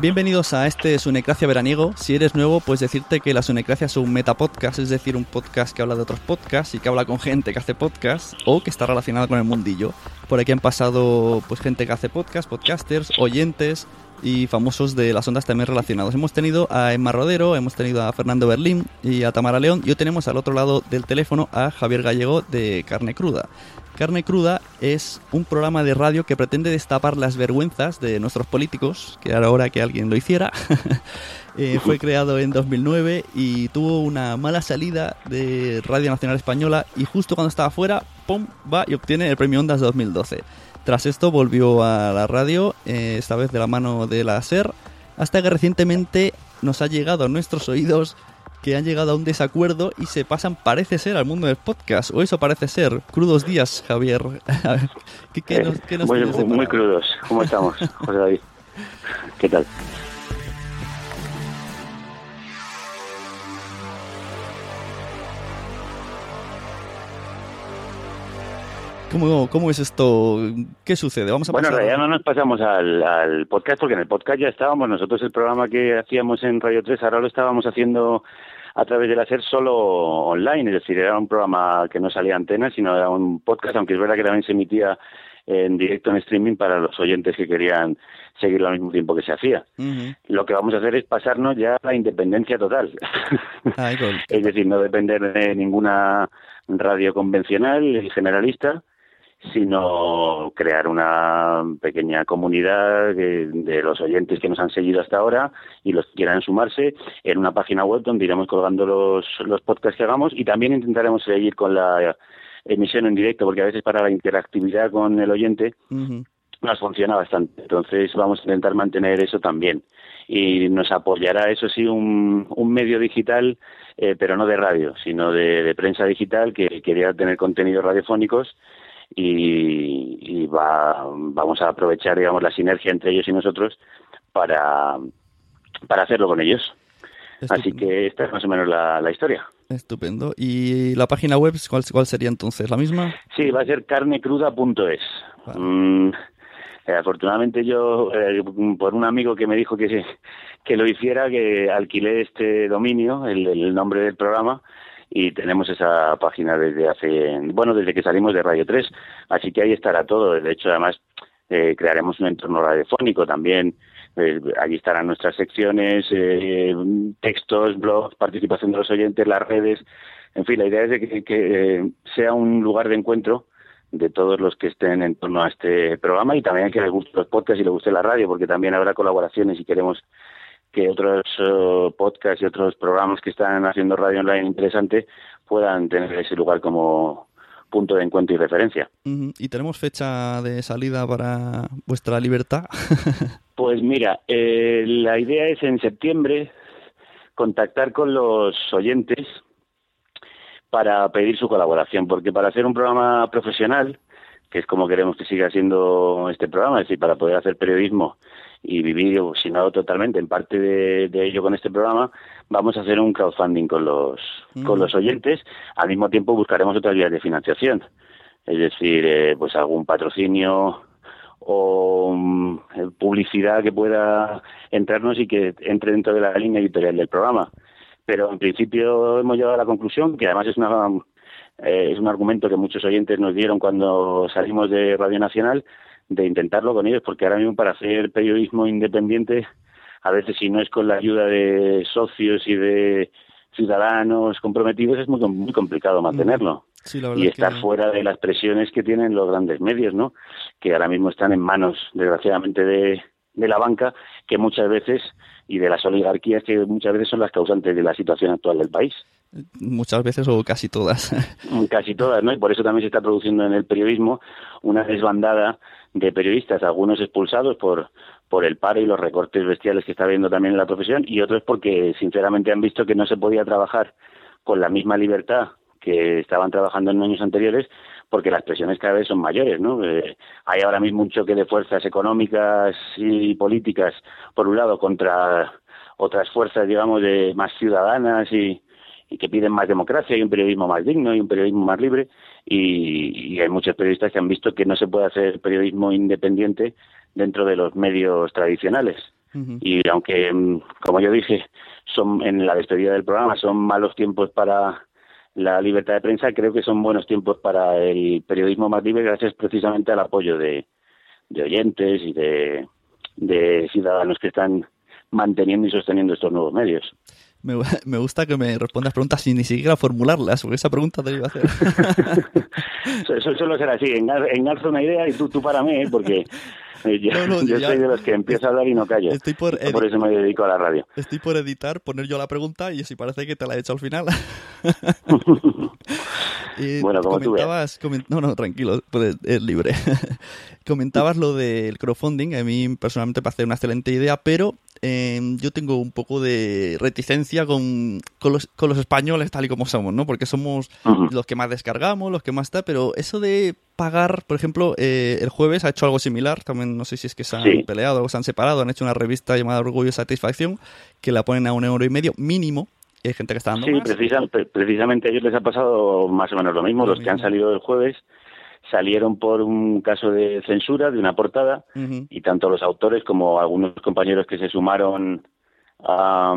Bienvenidos a este Sunecracia veraniego. Si eres nuevo, pues decirte que la Sunecracia es un metapodcast, es decir, un podcast que habla de otros podcasts y que habla con gente que hace podcast o que está relacionada con el mundillo. Por aquí han pasado pues gente que hace podcast, podcasters, oyentes y famosos de las ondas también relacionados. Hemos tenido a Emma Rodero, hemos tenido a Fernando Berlín y a Tamara León y hoy tenemos al otro lado del teléfono a Javier Gallego de Carne Cruda. Carne Cruda es un programa de radio que pretende destapar las vergüenzas de nuestros políticos, que era hora que alguien lo hiciera. Eh, fue creado en 2009 y tuvo una mala salida de Radio Nacional Española y justo cuando estaba fuera, ¡pum! va y obtiene el premio Ondas 2012. Tras esto volvió a la radio, eh, esta vez de la mano de la SER, hasta que recientemente nos ha llegado a nuestros oídos que han llegado a un desacuerdo y se pasan, parece ser, al mundo del podcast. O eso parece ser. Crudos días, Javier. ¿Qué, qué nos, qué nos muy, muy crudos. ¿Cómo estamos, José David? ¿Qué tal? ¿Cómo, ¿Cómo, es esto? ¿Qué sucede? Vamos a bueno, en realidad no nos pasamos al, al, podcast porque en el podcast ya estábamos. Nosotros el programa que hacíamos en Radio 3 ahora lo estábamos haciendo a través de la SER solo online, es decir, era un programa que no salía antena, sino era un podcast, aunque es verdad que también se emitía en directo en streaming para los oyentes que querían seguirlo al mismo tiempo que se hacía. Lo que vamos a hacer es pasarnos ya a la independencia total. es decir, no depender de ninguna radio convencional y generalista, sino crear una pequeña comunidad de, los oyentes que nos han seguido hasta ahora y los que quieran sumarse en una página web donde iremos colgando los, los podcasts que hagamos y también intentaremos seguir con la emisión en directo porque a veces para la interactividad con el oyente nos funciona bastante. Entonces vamos a intentar mantener eso también y nos apoyará, eso sí, un, un medio digital, eh, pero no de radio, sino de, de prensa digital que quería tener contenidos radiofónicos y, va, vamos a aprovechar, digamos, la sinergia entre ellos y nosotros para, para hacerlo con ellos. Así que esta es más o menos la, la historia. Estupendo. ¿Y la página web cuál, cuál sería entonces? ¿La misma? Sí, va a ser carnecruda.es. Mm, eh, afortunadamente yo, eh, por un amigo que me dijo que, que lo hiciera, que alquilé este dominio, el, el nombre del programa, y tenemos esa página desde hace, bueno, desde que salimos de Radio 3, así que ahí estará todo. De hecho, además, eh, crearemos un entorno radiofónico también. Eh, allí estarán nuestras secciones, eh, textos, blogs, participación de los oyentes, las redes. En fin, la idea es de que, que sea un lugar de encuentro de todos los que estén en torno a este programa y también que les guste los podcasts y les guste la radio, porque también habrá colaboraciones y queremos que otros uh, podcasts y otros programas que están haciendo radio online interesante puedan tener ese lugar como punto de encuentro y referencia. ¿Y tenemos fecha de salida para vuestra libertad? pues mira, eh, la idea es en septiembre contactar con los oyentes para pedir su colaboración, porque para hacer un programa profesional, que es como queremos que siga siendo este programa, es decir, para poder hacer periodismo y vivir, si no totalmente, en parte de, ello con este programa, vamos a hacer un crowdfunding con los, con los oyentes. Al mismo tiempo buscaremos otras vías de financiación. es decir, eh, pues algún patrocinio o mm, publicidad que pueda entrarnos y que entre dentro de la línea editorial del programa. Pero en principio hemos llegado a la conclusión, que además es una eh, es un argumento que muchos oyentes nos dieron cuando salimos de Radio Nacional, de intentarlo con ellos, porque ahora mismo para hacer periodismo independiente, a veces si no es con la ayuda de socios y de ciudadanos comprometidos, es muy, muy complicado mantenerlo. y estar fuera de las presiones que tienen los grandes medios, ¿no? Que ahora mismo están en manos, desgraciadamente, de, de la banca, que muchas veces, y de las oligarquías, que muchas veces son las causantes de la situación actual del país. Muchas veces o casi todas. Casi todas, ¿no? Y por eso también se está produciendo en el periodismo una desbandada de periodistas, algunos expulsados por, por el paro y los recortes bestiales que está habiendo también en la profesión, y otros porque sinceramente han visto que no se podía trabajar con la misma libertad que estaban trabajando en años anteriores, porque las presiones cada vez son mayores, ¿no? Eh, hay ahora mismo un choque de fuerzas económicas y políticas, por un lado, contra otras fuerzas, digamos, de más ciudadanas y, y que piden más democracia y un periodismo más digno y un periodismo más libre y, hay muchos periodistas que han visto que no se puede hacer periodismo independiente dentro de los medios tradicionales. Y aunque, mm, como yo dije, son en la despedida del programa son malos tiempos para la libertad de prensa, creo que son buenos tiempos para el periodismo más libre gracias precisamente al apoyo de, de oyentes y de, de ciudadanos que están manteniendo y sosteniendo estos nuevos medios. Me, me, gusta que me respondas preguntas sin ni siquiera formularlas, porque esa pregunta te iba a hacer. eso suele ser así, engarzo una idea y tú, tú para mí, yo, soy de los que empieza a hablar y no callo. Estoy por, por, eso me dedico a la radio. Estoy por editar, poner yo la pregunta y si parece que te la he hecho al final. bueno, como comentabas, tú no, no, tranquilo, es libre. comentabas lo del crowdfunding, a mí personalmente me parece una excelente idea, pero Em, yo tengo un poco de reticencia con, con, los, con los españoles tal y como somos, ¿no? Porque somos los que más descargamos, los que más está, pero eso de pagar, por ejemplo, eh, el jueves ha hecho algo similar, también no sé si es que se han peleado o se han separado, han hecho una revista llamada Orgullo y Satisfacción, que la ponen a un euro y medio mínimo, hay gente que está dando sí, precisamente a ellos les ha pasado más o menos lo mismo, los que han salido el jueves salieron por un caso de censura de una portada y tanto los autores como algunos compañeros que se sumaron a,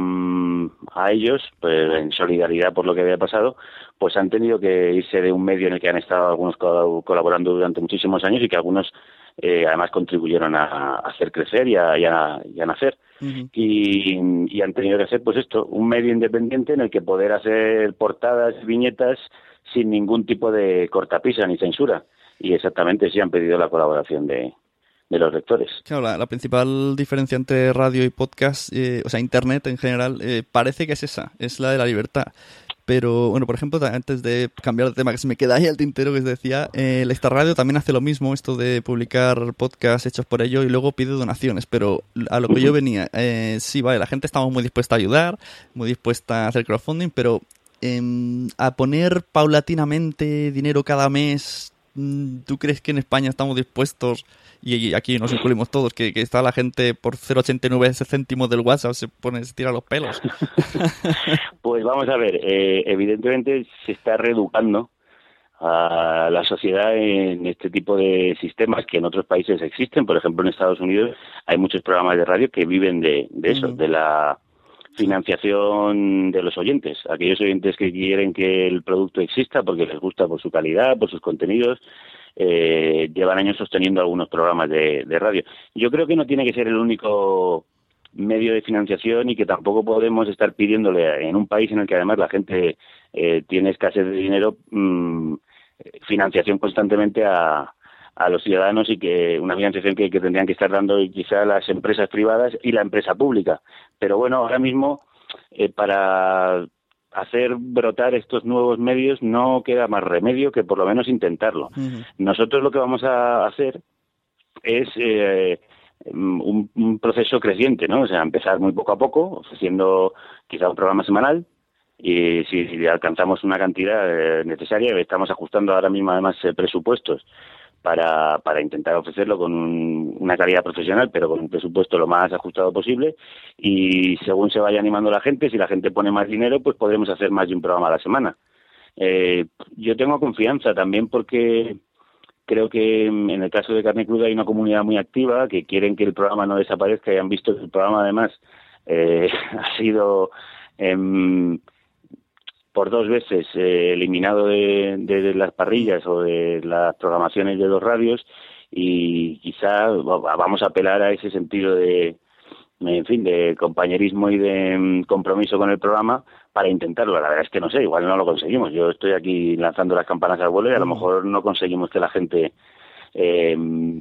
a ellos, pues en solidaridad por lo que había pasado, pues han tenido que irse de un medio en el que han estado algunos colaborando durante muchísimos años y que algunos eh, además contribuyeron a, hacer crecer y a, y a, nacer. y, y, han tenido que hacer, pues esto, un medio independiente en el que poder hacer portadas, viñetas, sin ningún tipo de cortapisa ni censura. Y exactamente sí han pedido la colaboración de, de los lectores. Claro, la, principal diferencia entre radio y podcast, eh, o sea, Internet en general, eh, parece que es esa, es la de la libertad. Pero, bueno, por ejemplo, antes de cambiar de tema, que se me queda ahí el tintero que os decía, eh, la Esta Radio también hace lo mismo, esto de publicar podcasts hechos por ello y luego pide donaciones. Pero a lo que yo venía, eh, sí, vale, la gente estaba muy dispuesta a ayudar, muy dispuesta a hacer crowdfunding, pero Em, a poner paulatinamente dinero cada mes, mm, ¿tú crees que en España estamos dispuestos, y aquí nos incluimos todos, que, está la gente por 0,89 céntimos del WhatsApp se pone, se tira los pelos? pues vamos a ver, eh, evidentemente se está reeducando a la sociedad en este tipo de sistemas que en otros países existen. Por ejemplo, en Estados Unidos hay muchos programas de radio que viven de, eso, de la financiación de los oyentes, aquellos oyentes que quieren que el producto exista porque les gusta por su calidad, por sus contenidos, eh, llevan años sosteniendo algunos programas de, radio. Yo creo que no tiene que ser el único medio de financiación y que tampoco podemos estar pidiéndole en un país en el que además la gente eh, tiene escasez de dinero mm, financiación constantemente a, los ciudadanos y que una financiación que, tendrían que estar dando quizá las empresas privadas y la empresa pública. Pero bueno, ahora mismo eh, para hacer brotar estos nuevos medios no queda más remedio que por lo menos intentarlo. Nosotros lo que vamos a hacer es eh, un, proceso creciente, ¿no? O sea, empezar muy poco a poco, ofreciendo quizá un programa semanal, y si, alcanzamos una cantidad eh, necesaria, estamos ajustando ahora mismo además presupuestos para, para intentar ofrecerlo con una calidad profesional, pero con un presupuesto lo más ajustado posible. Y según se vaya animando la gente, si la gente pone más dinero, pues podremos hacer más de un programa a la semana. Eh, yo tengo confianza también porque creo que en el caso de Carne Cruda hay una comunidad muy activa que quieren que el programa no desaparezca y han visto que el programa además eh, ha sido em, por dos veces eh, eliminado de, las parrillas o de las programaciones de los radios y quizá vamos a apelar a ese sentido de, en fin, de compañerismo y de mm, compromiso con el programa para intentarlo. La verdad es que no sé, igual no lo conseguimos. Yo estoy aquí lanzando las campanas al vuelo y a lo mm. mejor no conseguimos que la gente eh,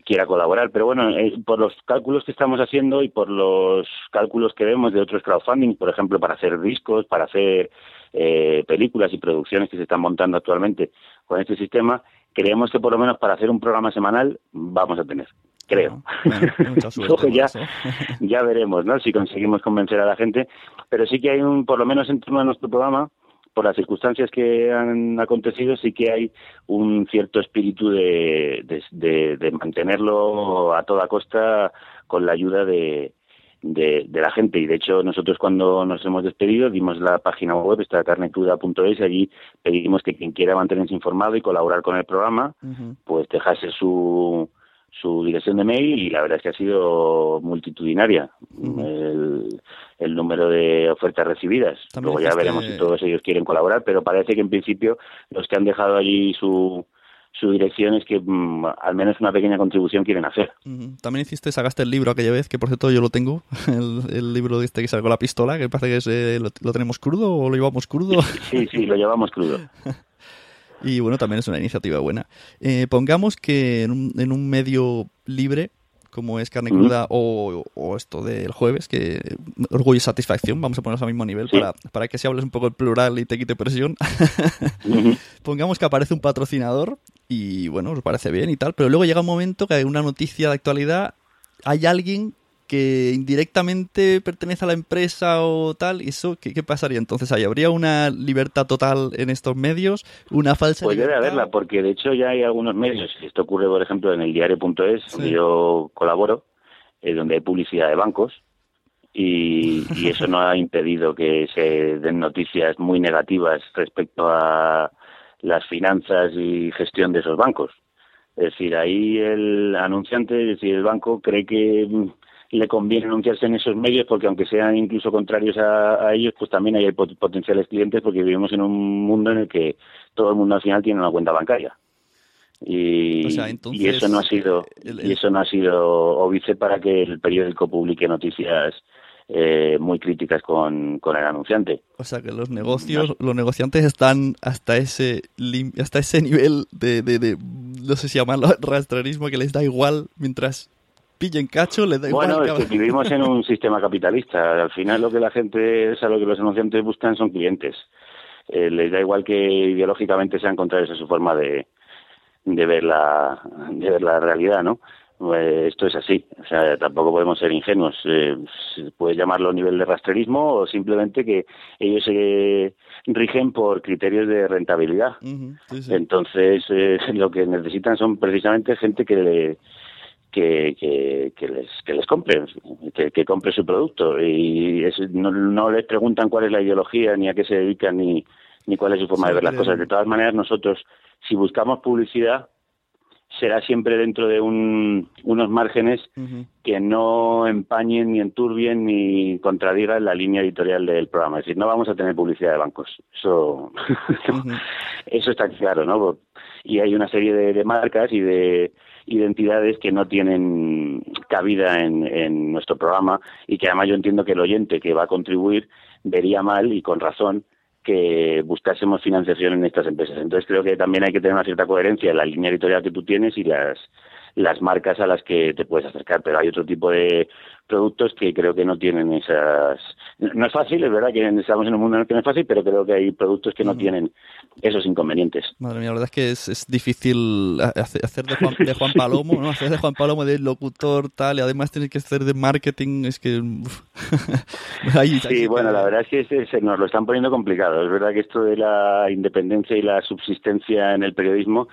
quiera colaborar. Pero bueno, eh, por los cálculos que estamos haciendo y por los cálculos que vemos de otros crowdfunding, por ejemplo, para hacer discos, para hacer eh, películas y producciones que se están montando actualmente con este sistema, creemos que por lo menos para hacer un programa semanal vamos a tener. Creo. ya, ya veremos, ¿no? Si conseguimos convencer a la gente. Pero sí que hay un, por lo menos en torno a nuestro programa, por las circunstancias que han acontecido, sí que hay un cierto espíritu de, de mantenerlo a toda costa con la ayuda de, de, la gente. Y de hecho, nosotros cuando nos hemos despedido dimos la página web, está carnecruda.es, y allí pedimos que quien quiera mantenerse informado y colaborar con el programa, pues dejase su, su dirección de mail y la verdad es que ha sido multitudinaria. El, el, número de ofertas recibidas. Luego ya veremos si todos ellos quieren colaborar, pero parece que en principio los que han dejado allí su su dirección es que mm, al menos una pequeña contribución quieren hacer. También hiciste, sacaste el libro aquella vez, que por cierto yo lo tengo, el, libro de este que con la pistola, que parece que es, eh, lo, tenemos crudo o lo llevamos crudo. Sí, sí, lo llevamos crudo. y bueno, también es una iniciativa buena. Eh, pongamos que en un, en un medio libre como es carne cruda o, esto del jueves, que orgullo y satisfacción, vamos a ponernos al mismo nivel para, para que si hables un poco el plural y te quite presión. Pongamos que aparece un patrocinador y bueno, os parece bien y tal, pero luego llega un momento que hay una noticia de actualidad, hay alguien que indirectamente pertenece a la empresa o tal, ¿eso qué, pasaría entonces ahí? ¿Habría una libertad total en estos medios? ¿Una falsa Pues debe haberla, porque de hecho ya hay algunos medios, esto ocurre por ejemplo en el diario.es, donde yo colaboro, eh, donde hay publicidad de bancos, y, y eso no ha impedido que se den noticias muy negativas respecto a las finanzas y gestión de esos bancos. Es decir, ahí el anunciante, es decir, el banco cree que le conviene anunciarse en esos medios porque aunque sean incluso contrarios a, ellos, pues también hay potenciales clientes porque vivimos en un mundo en el que todo el mundo al final tiene una cuenta bancaria. Y, y eso no ha sido y eso no ha sido óbice para que el periódico publique noticias eh, muy críticas con, con, el anunciante. O sea que los negocios, los negociantes están hasta ese hasta ese nivel de, de, de no sé si llamarlo rastrerismo que les da igual mientras pillen cacho, le da igual. Bueno, es que vivimos en un sistema capitalista. Al final lo que la gente, o lo que los anunciantes buscan son clientes. Eh, les da igual que ideológicamente sean contrarios a su forma de, de ver la de ver la realidad, ¿no? Pues esto es así, o sea, tampoco podemos ser ingenuos. Eh, puedes llamarlo nivel de rastrerismo o simplemente que ellos se rigen por criterios de rentabilidad. Entonces, eh, lo que necesitan son precisamente gente que le, que, que, les, que les compre, que, compre su producto. Y no, les preguntan cuál es la ideología, ni a qué se dedican, ni, ni cuál es su forma de ver las cosas. De todas maneras, nosotros, si buscamos publicidad, será siempre dentro de un, unos márgenes que no empañen ni enturbien ni contradigan la línea editorial del programa. Es decir, no vamos a tener publicidad de bancos. Eso, eso está claro, ¿no? Y hay una serie de marcas y de identidades que no tienen cabida en, nuestro programa y que además yo entiendo que el oyente que va a contribuir vería mal y con razón que buscásemos financiación en estas empresas. Entonces creo que también hay que tener una cierta coherencia en la línea editorial que tú tienes y las las marcas a las que te puedes acercar, pero hay otro tipo de productos que creo que no tienen esas... No es fácil, es verdad que estamos en un mundo en el que no es fácil, pero creo que hay productos que no tienen esos inconvenientes. Madre mía, la verdad es que es, es difícil hacer de Juan, de Juan Palomo, ¿no? Hacer de Juan Palomo de locutor, tal, y además tienes que hacer de marketing, es que... sí, bueno, la verdad es que se, nos lo están poniendo complicado. Es verdad que esto de la independencia y la subsistencia en el periodismo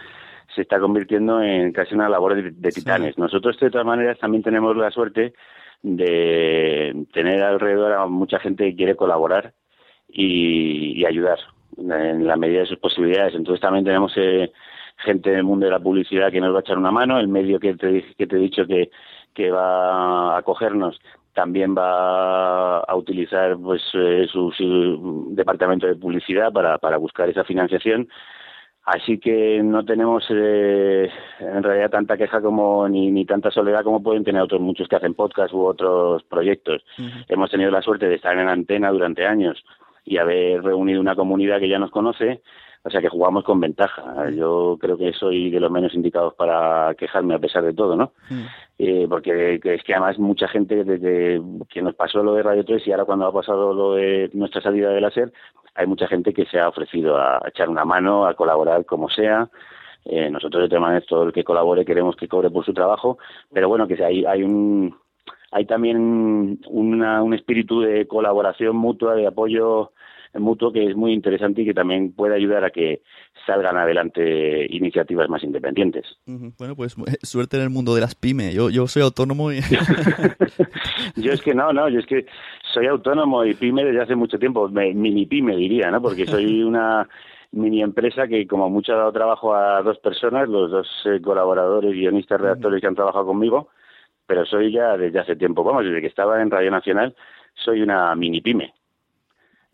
se está convirtiendo en casi una labor de, titanes. Nosotros, de todas maneras, también tenemos la suerte de tener alrededor a mucha gente que quiere colaborar y, ayudar en la medida de sus posibilidades. Entonces también tenemos eh, gente del mundo de la publicidad que nos va a echar una mano, el medio que te, que te he dicho que, que va a acogernos también va a utilizar pues eh, su, departamento de publicidad para, para buscar esa financiación así que no tenemos eh, en realidad tanta queja como ni, ni tanta soledad como pueden tener otros muchos que hacen podcast u otros proyectos hemos tenido la suerte de estar en antena durante años y haber reunido una comunidad que ya nos conoce o sea que jugamos con ventaja. Yo creo que soy de los menos indicados para quejarme a pesar de todo, ¿no? Mm. Eh, porque es que además mucha gente desde que nos pasó lo de Radio 3 y ahora cuando ha pasado lo de nuestra salida de láser, hay mucha gente que se ha ofrecido a echar una mano, a colaborar como sea. Eh, nosotros de todas todo el que colabore queremos que cobre por su trabajo, pero bueno, que hay, hay un hay también una, un espíritu de colaboración mutua, de apoyo mutuo que es muy interesante y que también puede ayudar a que salgan adelante iniciativas más independientes. Bueno, pues eh, suerte en el mundo de las pymes. Yo, yo soy autónomo y... yo es que no, no, yo es que soy autónomo y pyme desde hace mucho tiempo, mini pyme diría, ¿no? Porque soy una mini empresa que como mucho ha dado trabajo a dos personas, los dos eh, colaboradores, guionistas, redactores que han trabajado conmigo, pero soy ya desde hace tiempo, vamos, desde que estaba en Radio Nacional, soy una mini pyme.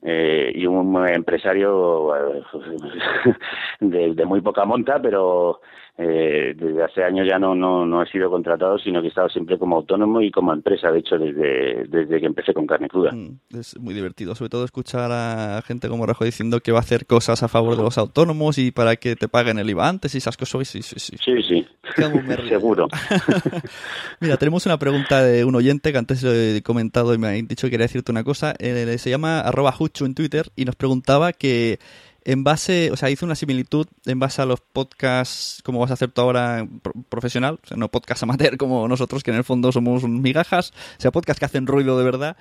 Eh, y un empresario de, muy poca monta, pero eh, desde hace años ya no, no, no he sido contratado, sino que he estado siempre como autónomo y como empresa, de hecho, desde, desde que empecé con carne cruda. Mm, es muy divertido, sobre todo escuchar a gente como Rajo diciendo que va a hacer cosas a favor de los autónomos y para que te paguen el IVA antes y esas cosas. Sí, sí, sí. Sí, sí. Seguro. Mira, tenemos una pregunta de un oyente que antes he comentado y me ha dicho que quería decirte una cosa. Eh, se llama arroba en Twitter y nos preguntaba que en base, o sea, hizo una similitud en base a los podcasts como vas a hacer tú ahora profesional, o sea, no podcast amateur como nosotros, que en el fondo somos migajas, o sea, podcasts que hacen ruido de verdad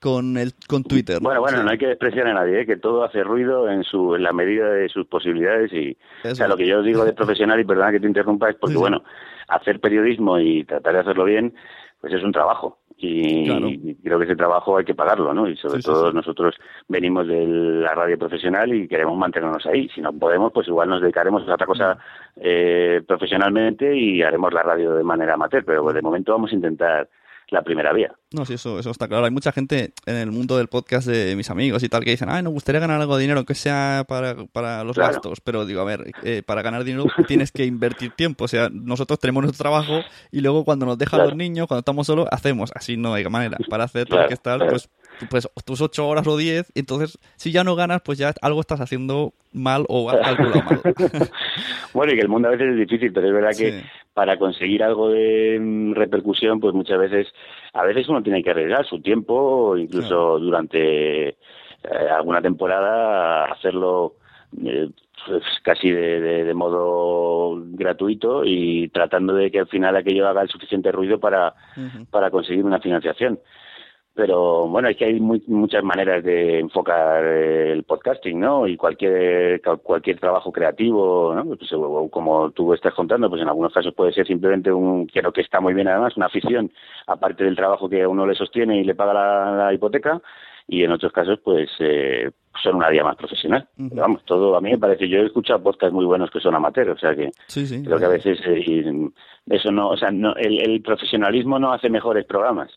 con el con Twitter. Bueno, bueno, no hay que despreciar a nadie, ¿eh? que todo hace ruido en su en la medida de sus posibilidades y o sea, lo que yo digo de profesional y perdona que te interrumpa es porque bueno, hacer periodismo y tratar de hacerlo bien, pues es un trabajo y, creo que ese trabajo hay que pagarlo, ¿no? Y sobre todo nosotros venimos de la radio profesional y queremos mantenernos ahí. Si no podemos, pues igual nos dedicaremos a otra cosa mm. eh, profesionalmente y haremos la radio de manera amateur, pero de momento vamos a intentar la primera vía. No, sí, eso, eso está claro. Hay mucha gente en el mundo del podcast de mis amigos y tal que dicen, ay, nos gustaría ganar algo de dinero, aunque sea para, para los gastos. Pero digo, a ver, eh, para ganar dinero tienes que invertir tiempo. O sea, nosotros tenemos nuestro trabajo y luego cuando nos dejan los niños, cuando estamos solos, hacemos. Así no hay manera. Para hacer todo que estar, pues pues tus ocho horas o diez, entonces si ya no ganas, pues ya algo estás haciendo mal o has calculado mal. bueno, y que el mundo a veces es difícil, pero es verdad que para conseguir algo de mm, repercusión, pues muchas veces, a veces uno tiene que arriesgar su tiempo, incluso durante eh, alguna temporada, hacerlo eh, pues casi de, modo gratuito y tratando de que al final aquello haga el suficiente ruido para, para conseguir una financiación pero bueno, es que hay muchas maneras de enfocar el podcasting, ¿no? Y cualquier cualquier trabajo creativo, ¿no? Pues, como tú estás contando, pues en algunos casos puede ser simplemente un, quiero que está muy bien además, una afición, aparte del trabajo que uno le sostiene y le paga la, hipoteca, y en otros casos, pues eh, son una vía más profesional. vamos, todo a mí me parece, yo he escuchado podcasts muy buenos que son amateur, o sea que creo que a veces eh, eso no, o sea, no, el profesionalismo no hace mejores programas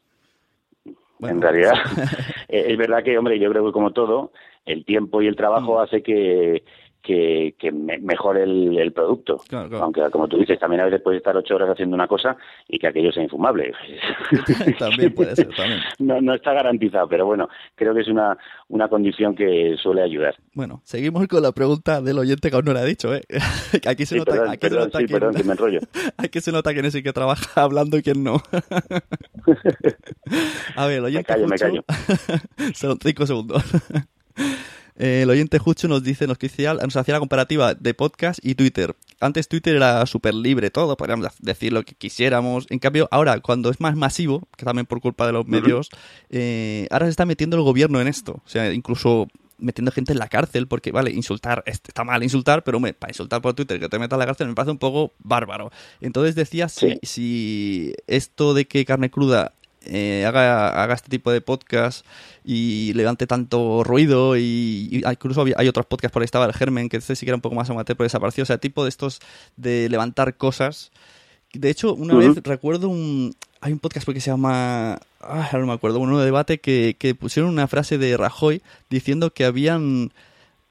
en realidad, eh, es verdad que, hombre, yo creo que como todo, el tiempo y el trabajo mm. hace que, que, que mejore el, producto. Aunque, como tú dices, también a veces puedes estar ocho horas haciendo una cosa y que aquello sea infumable. también puede ser, también. No, no está garantizado, pero bueno, creo que es una, una condición que suele ayudar. Bueno, seguimos con la pregunta del oyente que aún no le ha dicho, ¿eh? Aquí se nota, perdón, aquí se nota perdón, que me enrollo. Aquí se nota quién es el que trabaja hablando y quién no. a ver, el oyente... Me callo, me callo. Son cinco segundos. Eh, el oyente Jucho nos dice, nos, nos hacía la comparativa de podcast y Twitter. Antes Twitter era súper libre todo, podríamos decir lo que quisiéramos. En cambio, ahora, cuando es más masivo, que también por culpa de los medios, eh, ahora se está metiendo el gobierno en esto. O sea, incluso metiendo gente en la cárcel, porque, vale, insultar, está mal insultar, pero para insultar por Twitter que te metas en la cárcel me parece un poco bárbaro. Entonces decía si, si esto de que carne cruda eh, haga, haga este tipo de podcast y levante tanto ruido y, incluso hay otros podcasts por ahí estaba el Germen que este sí que era un poco más amateur pero desapareció. O sea tipo de estos de levantar cosas. De hecho una vez recuerdo un hay un podcast que se llama ah, no me acuerdo uno de debate que, que pusieron una frase de Rajoy diciendo que habían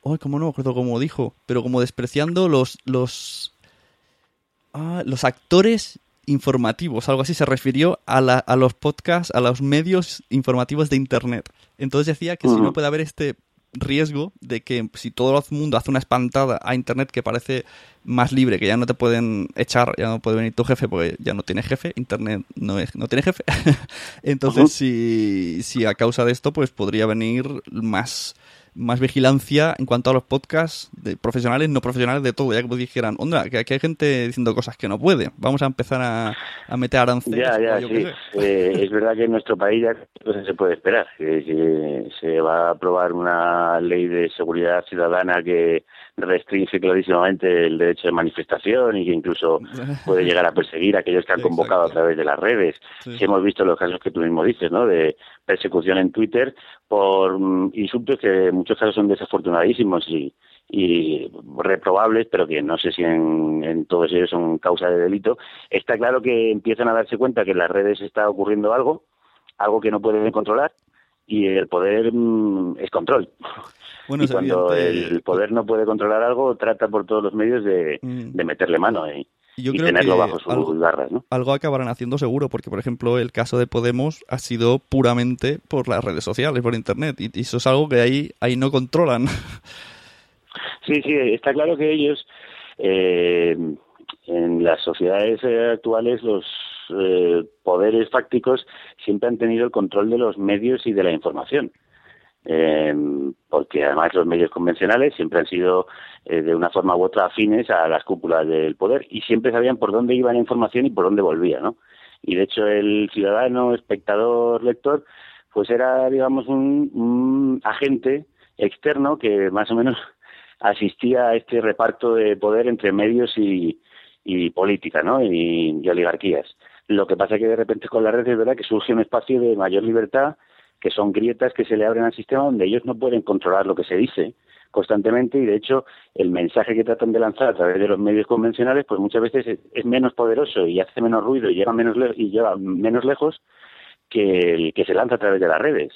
Ay, como no me acuerdo cómo dijo, pero como despreciando los los ah, los actores informativos, algo así se refirió a, la, a los podcasts, a los medios informativos de internet. Entonces decía que si no puede haber este riesgo de que si todo el mundo hace una espantada a internet que parece más libre, que ya no te pueden echar, ya no puede venir tu jefe porque ya no tiene jefe, internet no es, no tiene jefe. Entonces, si, si a causa de esto, pues podría venir más más vigilancia en cuanto a los podcasts de profesionales, no profesionales, de todo. Ya que dijeran, onda, que aquí hay gente diciendo cosas que no puede. Vamos a empezar a, a meter aranceles. Ya, ya, sí. Eh, es verdad que en nuestro país ya no se puede esperar. Que, se va a aprobar una ley de seguridad ciudadana que restringe clarísimamente el derecho de manifestación y que incluso puede llegar a perseguir a aquellos que han convocado a través de las redes. Si hemos visto los casos que tú mismo dices, ¿no? De persecución en Twitter por mm, insultos que en muchos casos son desafortunadísimos y, y reprobables, pero que no sé si en, en, todos ellos son causa de delito. Está claro que empiezan a darse cuenta que en las redes está ocurriendo algo, algo que no pueden controlar, y el poder mm, es control. Bueno, y cuando el poder no puede controlar algo, trata por todos los medios de, mm. de meterle mano y, y tenerlo bajo sus algo, garras. ¿no? Algo acabarán haciendo seguro, porque por ejemplo el caso de Podemos ha sido puramente por las redes sociales, por Internet, y, eso es algo que ahí, ahí no controlan. Sí, sí, está claro que ellos, eh, en las sociedades eh, actuales, los eh, poderes fácticos siempre han tenido el control de los medios y de la información. Eh, porque además los medios convencionales siempre han sido eh, de una forma u otra afines a las cúpulas del poder y siempre sabían por dónde iba la información y por dónde volvía, ¿no? Y de hecho el ciudadano, espectador, lector, pues era, digamos, un, agente externo que más o menos asistía a este reparto de poder entre medios y, política, ¿no? Y, y, oligarquías. Lo que pasa es que de repente con la red es verdad que surge un espacio de mayor libertad que son grietas que se le abren al sistema donde ellos no pueden controlar lo que se dice constantemente y de hecho el mensaje que tratan de lanzar a través de los medios convencionales pues muchas veces es, menos poderoso y hace menos ruido y llega menos y lleva menos lejos que el que se lanza a través de las redes.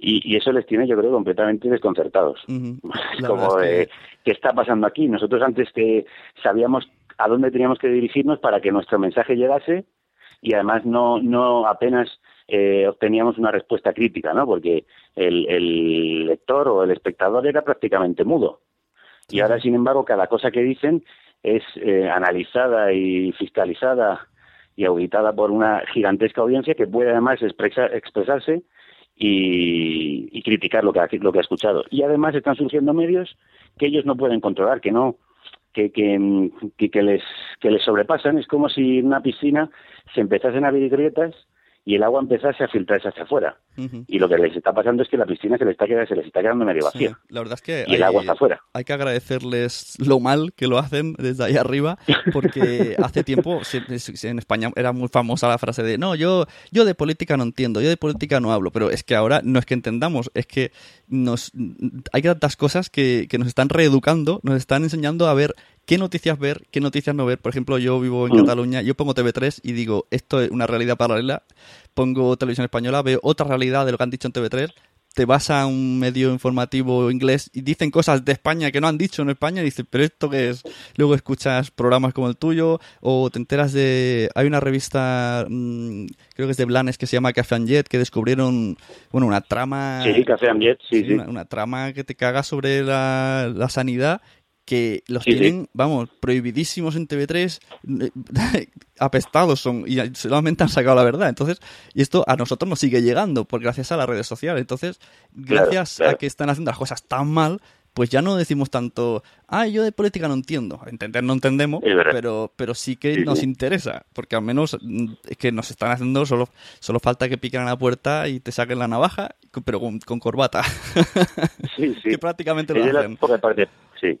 Y, eso les tiene yo creo completamente desconcertados. Como que... qué está pasando aquí nosotros antes que sabíamos a dónde teníamos que dirigirnos para que nuestro mensaje llegase y además no no apenas eh, obteníamos una respuesta crítica, ¿no? Porque el, lector o el espectador era prácticamente mudo. Y ahora, sin embargo, cada cosa que dicen es eh, analizada y fiscalizada y auditada por una gigantesca audiencia que puede además expresarse y, criticar lo que, ha, lo que ha escuchado. Y además están surgiendo medios que ellos no pueden controlar, que no que, que, que, les, que les sobrepasan. Es como si en una piscina se empezasen a abrir grietas y el agua empezase a filtrarse hacia afuera. Y lo que les está pasando es que la piscina se les está quedando, se les está quedando medio vacía. la verdad es que y el agua está afuera. Hay que agradecerles lo mal que lo hacen desde ahí arriba, porque hace tiempo en España era muy famosa la frase de no, yo, yo de política no entiendo, yo de política no hablo, pero es que ahora no es que entendamos, es que nos hay tantas cosas que, que nos están reeducando, nos están enseñando a ver qué noticias ver, qué noticias no ver. Por ejemplo, yo vivo en mm. Cataluña, yo pongo TV3 y digo, esto es una realidad paralela. Pongo televisión española, veo otra realidad de lo que han dicho en TV3. Te vas a un medio informativo inglés y dicen cosas de España que no han dicho en España y dices, pero esto qué es. Luego escuchas programas como el tuyo o te enteras de. Hay una revista, mm, creo que es de Blanes, que se llama Café and Jet, que descubrieron, bueno, una trama. Sí, Café and Jet, sí, sí. Una, trama que te caga sobre la, la sanidad que los tienen, vamos, prohibidísimos en TV3, apestados son, y solamente han sacado la verdad. Entonces, y esto a nosotros nos sigue llegando, por gracias a las redes sociales. Entonces, gracias a que están haciendo las cosas tan mal, pues ya no decimos tanto, ah, yo de política no entiendo. Entender no entendemos, pero, pero sí que nos interesa, porque al menos mm, es que nos están haciendo, solo, solo falta que piquen a la puerta y te saquen la navaja, pero con, corbata. Sí, sí. que prácticamente lo hacen. sí.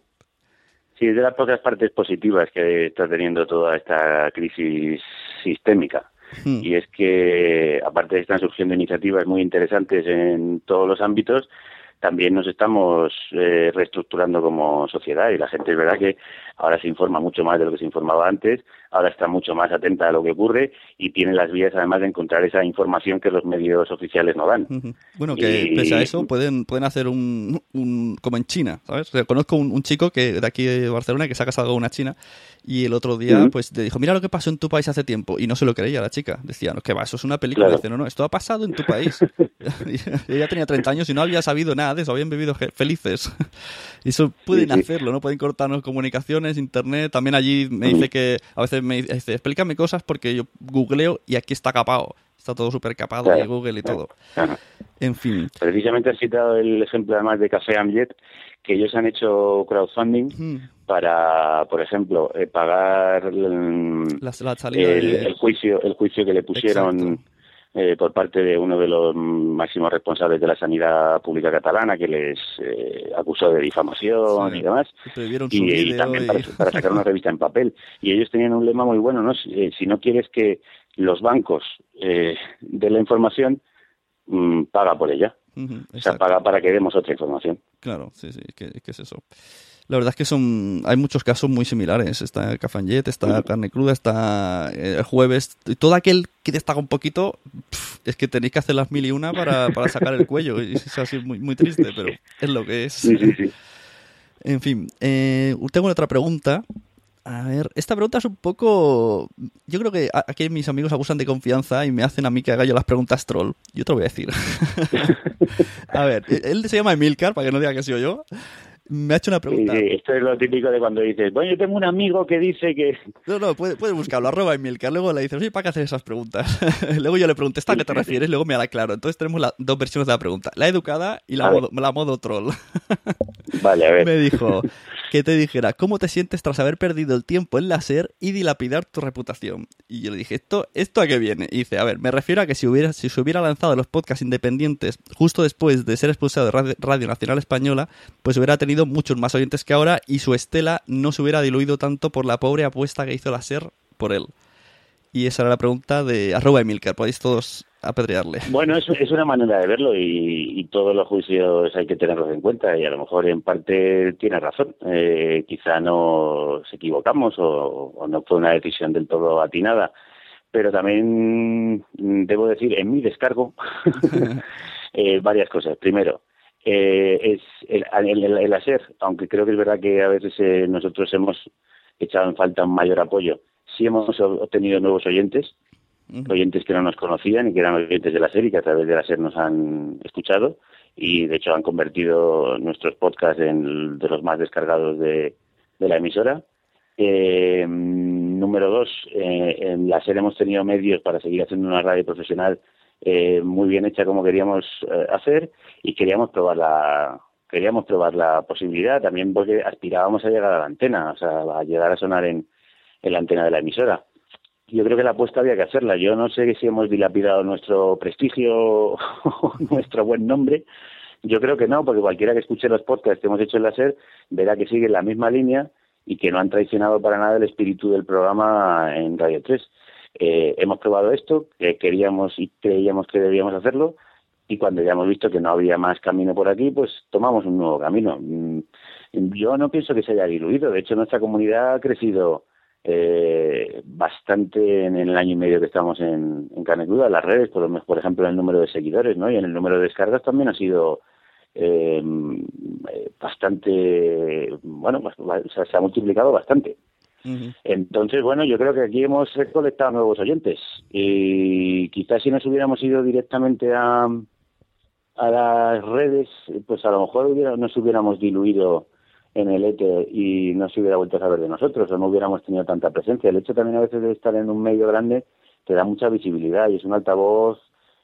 Sí, es de las pocas partes positivas que está teniendo toda esta crisis sistémica. hmm. y es que aparte de están surgiendo iniciativas muy interesantes en todos los ámbitos, también nos estamos eh, reestructurando como sociedad y la gente es verdad que ahora se informa mucho más de lo que se informaba antes, ahora está mucho más atenta a lo que ocurre y tiene las vías además de encontrar esa información que los medios oficiales no dan. Bueno, que pese a eso pueden, pueden hacer un, como en China, ¿sabes? conozco un, chico que de aquí de Barcelona que se ha casado con una china y el otro día pues le dijo, mira lo que pasó en tu país hace tiempo y no se lo creía la chica. Decía, no, que va, eso es una película. Dice, no, no, esto ha pasado en tu país. ella tenía 30 años y no había sabido nada de eso, habían vivido felices. y eso pueden hacerlo, ¿no? Pueden cortarnos comunicaciones, internet. También allí me dice que a veces me dice, explícame cosas porque yo googleo y aquí está capado. Está todo súper capado de Google y todo. En fin. Precisamente has citado el ejemplo además de Café Amjet, que ellos han hecho crowdfunding para, por ejemplo, eh, pagar el, juicio el juicio que le pusieron eh, por parte de uno de los máximos responsables de la sanidad pública catalana que les eh, acusó de difamación y demás. Y, también para, sacar una revista en papel. Y ellos tenían un lema muy bueno, ¿no? Si, eh, no quieres que los bancos eh, den la información, mm, paga por ella. o sea, paga para que demos otra información. Claro, sí, sí, ¿qué, es eso? La verdad es que son hay muchos casos muy similares. Está el Cafanyet, está Carne Cruda, está eh, el Jueves. Y todo aquel que destaca un poquito, es que tenéis que hacer las mil y una para, para sacar el cuello. Y es así muy, muy triste, pero es lo que es. En fin, eh, tengo otra pregunta. A ver, esta pregunta es un poco. Yo creo que aquí mis amigos abusan de confianza y me hacen a mí que haga yo las preguntas troll. Yo te lo voy a decir. a ver, él se llama Emilcar, para que no diga que soy yo me ha hecho una pregunta. Sí, esto es lo típico de cuando dices, bueno, yo tengo un amigo que dice que... No, no, puedes puede buscarlo, arroba Emilcar, luego le dices, oye, ¿para qué hacer esas preguntas? luego yo le pregunté, ¿esta a qué te refieres? Luego me da claro. Entonces tenemos las dos versiones de la pregunta, la educada y la, modo, la modo troll. vale, a ver. Me dijo, que te dijera, ¿cómo te sientes tras haber perdido el tiempo en la SER y dilapidar tu reputación? Y yo le dije, ¿esto, esto a qué viene? Y dice, a ver, me refiero a que si, hubiera, si se hubiera lanzado los podcasts independientes justo después de ser expulsado de Radio, Nacional Española, pues hubiera tenido muchos más oyentes que ahora y su estela no se hubiera diluido tanto por la pobre apuesta que hizo la SER por él. Y esa era la pregunta de arroba Emilcar. Podéis todos apedrearle. Bueno, es, es una manera de verlo y, todos los juicios hay que tenerlos en cuenta y a lo mejor en parte tiene razón. Eh, quizá nos equivocamos o, no fue una decisión del todo atinada, pero también debo decir, en mi descargo, eh, varias cosas. Primero, eh, es el, el, hacer, aunque creo que es verdad que a veces nosotros hemos echado en falta un mayor apoyo, sí hemos obtenido nuevos oyentes, oyentes que no nos conocían y que eran oyentes de la serie que a través de la serie nos han escuchado y de hecho han convertido nuestros podcasts en de los más descargados de, la emisora. Eh, número dos, eh, en la serie hemos tenido medios para seguir haciendo una radio profesional eh, muy bien hecha como queríamos hacer y queríamos probar la queríamos probar la posibilidad también porque aspirábamos a llegar a la antena, o sea, a llegar a sonar en, en la antena de la emisora yo creo que la apuesta había que hacerla. Yo no sé si hemos dilapidado nuestro prestigio o nuestro buen nombre. Yo creo que no, porque cualquiera que escuche los podcasts que hemos hecho en la SER verá que sigue la misma línea y que no han traicionado para nada el espíritu del programa en Radio 3. Eh, hemos probado esto, que queríamos y creíamos que debíamos hacerlo, y cuando ya hemos visto que no había más camino por aquí, pues tomamos un nuevo camino. Mm, yo no pienso que se haya diluido, de hecho nuestra comunidad ha crecido eh, bastante en el año y medio que estamos en, en las redes, por, por ejemplo, en el número de seguidores, ¿no? Y en el número de descargas también ha sido eh, bastante, bueno, pues, se ha multiplicado bastante. Entonces, bueno, yo creo que aquí hemos recolectado nuevos oyentes y quizás si nos hubiéramos ido directamente a, a las redes, pues a lo mejor hubiera, nos hubiéramos diluido en el ETE y no se hubiera vuelto a saber de nosotros o no hubiéramos tenido tanta presencia. El hecho también a veces de estar en un medio grande te da mucha visibilidad y es un altavoz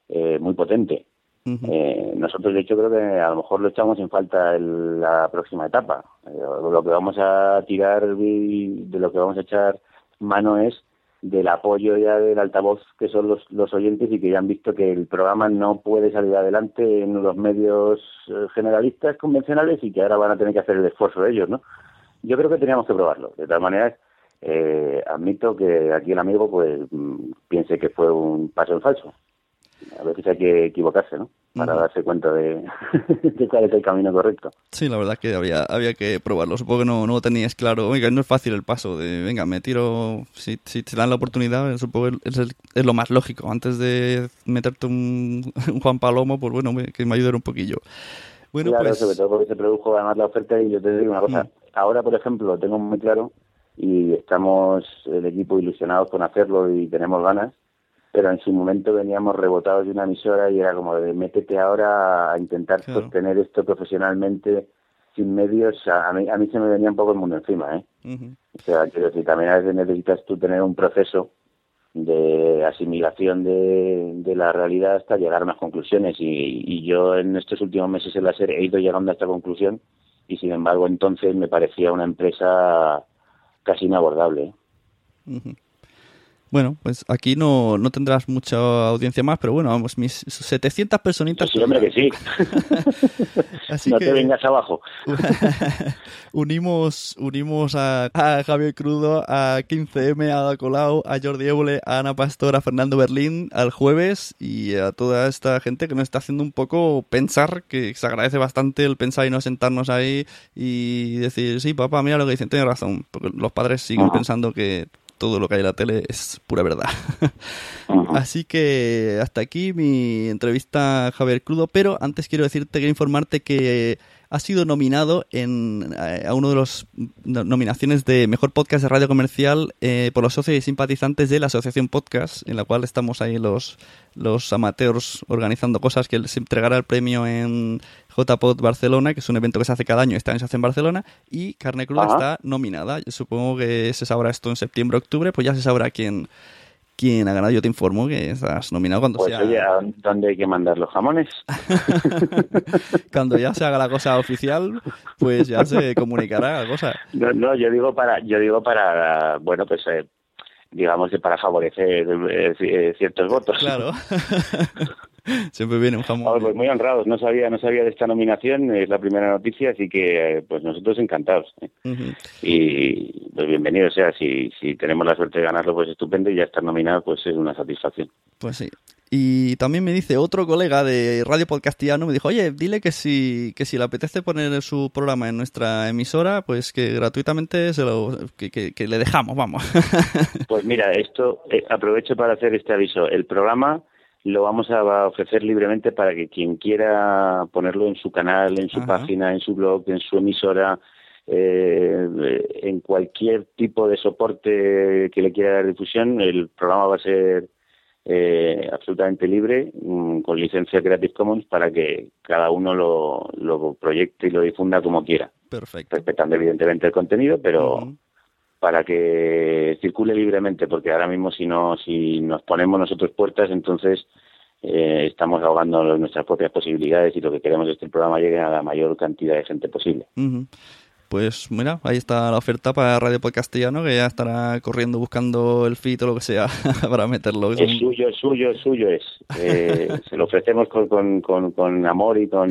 eh, muy potente. eh, nosotros, de hecho, creo que a lo mejor lo echamos en falta en la próxima etapa. Eh, lo que vamos a tirar y de lo que vamos a echar mano es del apoyo ya del altavoz que son los, los oyentes y que ya han visto que el programa no puede salir adelante en los medios eh, generalistas convencionales y que ahora van a tener que hacer el esfuerzo de ellos, ¿no? Yo creo que teníamos que probarlo. De todas maneras, eh, admito que aquí el amigo pues mm, piense que fue un paso en falso. A veces hay que equivocarse, ¿no? Para darse cuenta de, de, cuál es el camino correcto. Sí, la verdad que había, había que probarlo. Supongo que no, no tenías claro. Oiga, no es fácil el paso de, venga, me tiro. Si, si te dan la oportunidad, supongo que es, es, lo más lógico. Antes de meterte un, un Juan Palomo, pues bueno, que me ayude un poquillo. Bueno, claro, pues... sobre todo porque se produjo además la oferta y yo te digo una cosa. Mm. Ahora, por ejemplo, lo tengo muy claro y estamos el equipo ilusionados con hacerlo y tenemos ganas pero en su momento veníamos rebotados de una emisora y era como de métete ahora a intentar sostener esto profesionalmente sin medios, a, mí, a mí se me venía un poco el mundo encima, ¿eh? O sea, quiero decir, también a veces necesitas tú tener un proceso de asimilación de, de la realidad hasta llegar a unas conclusiones y, y yo en estos últimos meses en la serie he ido llegando a esta conclusión y sin embargo entonces me parecía una empresa casi inabordable. ¿eh? Bueno, pues aquí no, no tendrás mucha audiencia más, pero bueno, vamos, mis 700 personitas. Sí, hombre, que sí. Así no te vengas abajo. unimos unimos a, a, Javier Crudo, a 15M, a Ada Colau, a Jordi Évole, a Ana Pastor, a Fernando Berlín al jueves y a toda esta gente que nos está haciendo un poco pensar, que se agradece bastante el pensar y no sentarnos ahí y decir, sí, papá, mira lo que dicen, tiene razón, porque los padres siguen pensando que todo lo que hay en la tele es pura verdad. Así que hasta aquí mi entrevista a Javier Crudo, pero antes quiero decirte, quiero informarte que ha sido nominado en, eh, a uno de los nominaciones de Mejor Podcast de Radio Comercial eh, por los socios y simpatizantes de la Asociación Podcast, en la cual estamos ahí los, los amateurs organizando cosas que se entregará el premio en JPod Barcelona, que es un evento que se hace cada año, este año se hace en Barcelona, y Carne Cruda está nominada. Yo supongo que se sabrá esto en septiembre, octubre, pues ya se sabrá quién quién ha ganado. Yo te informo que estás nominado cuando pues sea. Oye, ¿dónde hay que mandar los jamones? cuando ya se haga la cosa oficial, pues ya se comunicará la cosa. No, no, yo digo para, yo digo para, bueno, pues eh, digamos que para favorecer eh, eh, ciertos votos. Claro. Siempre viene un jamón. pues muy honrados, no sabía, no sabía de esta nominación, es la primera noticia, así que pues nosotros encantados. ¿eh? Y pues bienvenido, o sea, si, si tenemos la suerte de ganarlo, pues estupendo, y ya estar nominado, pues es una satisfacción. Pues sí. Y también me dice otro colega de Radio Podcastiano, me dijo, oye, dile que si, que si le apetece poner su programa en nuestra emisora, pues que gratuitamente se lo, que, que, le dejamos, vamos. Pues mira, esto, eh, aprovecho para hacer este aviso. El programa lo vamos a ofrecer libremente para que quien quiera ponerlo en su canal, en su página, en su blog, en su emisora, eh, en cualquier tipo de soporte que le quiera dar difusión, el programa va a ser eh, absolutamente libre, mm, con licencia Creative Commons, para que cada uno lo, lo proyecte y lo difunda como quiera. Perfecto. Respetando evidentemente el contenido, pero para que circule libremente, porque ahora mismo si no, si nos ponemos nosotros puertas, entonces eh, estamos ahogando nuestras propias posibilidades y lo que queremos es que el programa llegue a la mayor cantidad de gente posible. Pues mira, ahí está la oferta para Radio Podcastellano, que ya estará corriendo buscando el feed o lo que sea para meterlo. Es, suyo, es suyo, es suyo es. Eh, se lo ofrecemos con, con, con, amor y con,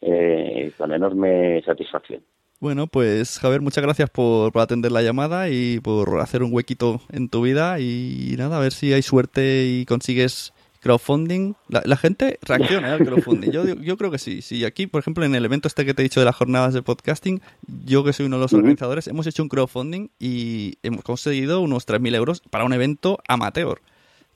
eh, con enorme satisfacción. Bueno, pues Javier, muchas gracias por, atender la llamada y por hacer un huequito en tu vida y nada, a ver si hay suerte y consigues crowdfunding. La, gente reacciona ¿eh? al crowdfunding. Yo, yo creo que sí. Sí, aquí, por ejemplo, en el evento este que te he dicho de las jornadas de podcasting, yo que soy uno de los organizadores, hemos hecho un crowdfunding y hemos conseguido unos 3.000 euros para un evento amateur.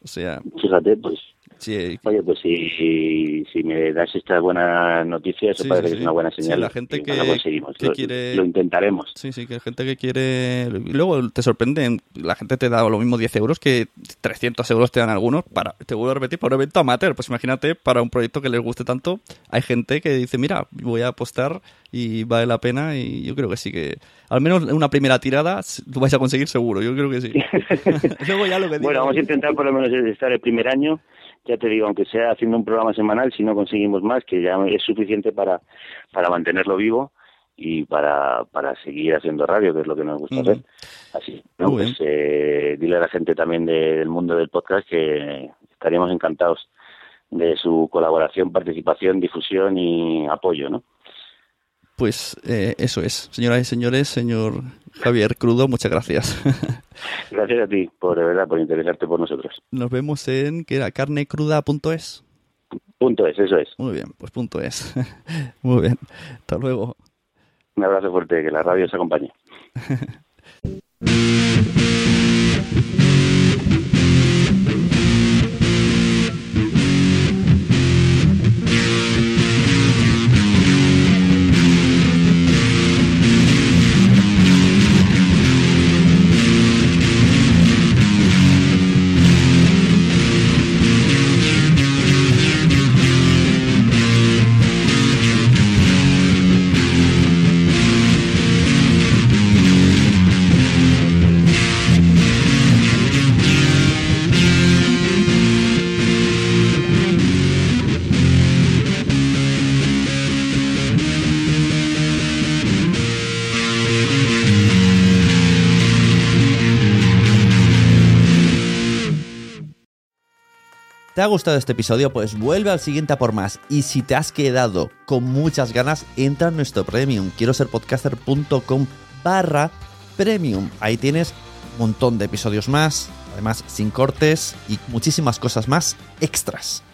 O sea... Fíjate, pues Oye, pues si, si me das esta buena noticia, eso parece que es una buena señal. la gente que, lo. Que quiere... lo intentaremos. Sí, sí, que hay gente que quiere... luego te sorprende, la gente te da lo mismo 10 euros que 300 euros te dan algunos para, te vuelvo a repetir, para un evento amateur. Pues imagínate, para un proyecto que les guste tanto, hay gente que dice, mira, voy a apostar y vale la pena y yo creo que sí que al menos una primera tirada lo vais a conseguir seguro, yo creo que sí. luego ya lo que Bueno, vamos a intentar por lo menos estar el primer año ya te digo, aunque sea haciendo un programa semanal, si no conseguimos más, que ya es suficiente para, para mantenerlo vivo y para, para seguir haciendo radio, que es lo que nos gusta hacer. Así, ¿no? pues eh, dile a la gente también del mundo del podcast que estaríamos encantados de su colaboración, participación, difusión y apoyo, ¿no? Pues eh, eso es. Señoras y señores, señor Javier Crudo, muchas gracias. Gracias a ti, por de verdad, por interesarte por nosotros. Nos vemos en, ¿qué era? carnecruda.es. Punto es, eso es. Muy bien, pues punto es. Muy bien. Hasta luego. Un abrazo fuerte, que la radio os acompañe. ¿Te ha gustado este episodio? Pues vuelve al siguiente a por más. Y si te has quedado con muchas ganas, entra en nuestro premium. Quiero ser podcaster.com barra premium. Ahí tienes un montón de episodios más, además sin cortes y muchísimas cosas más extras.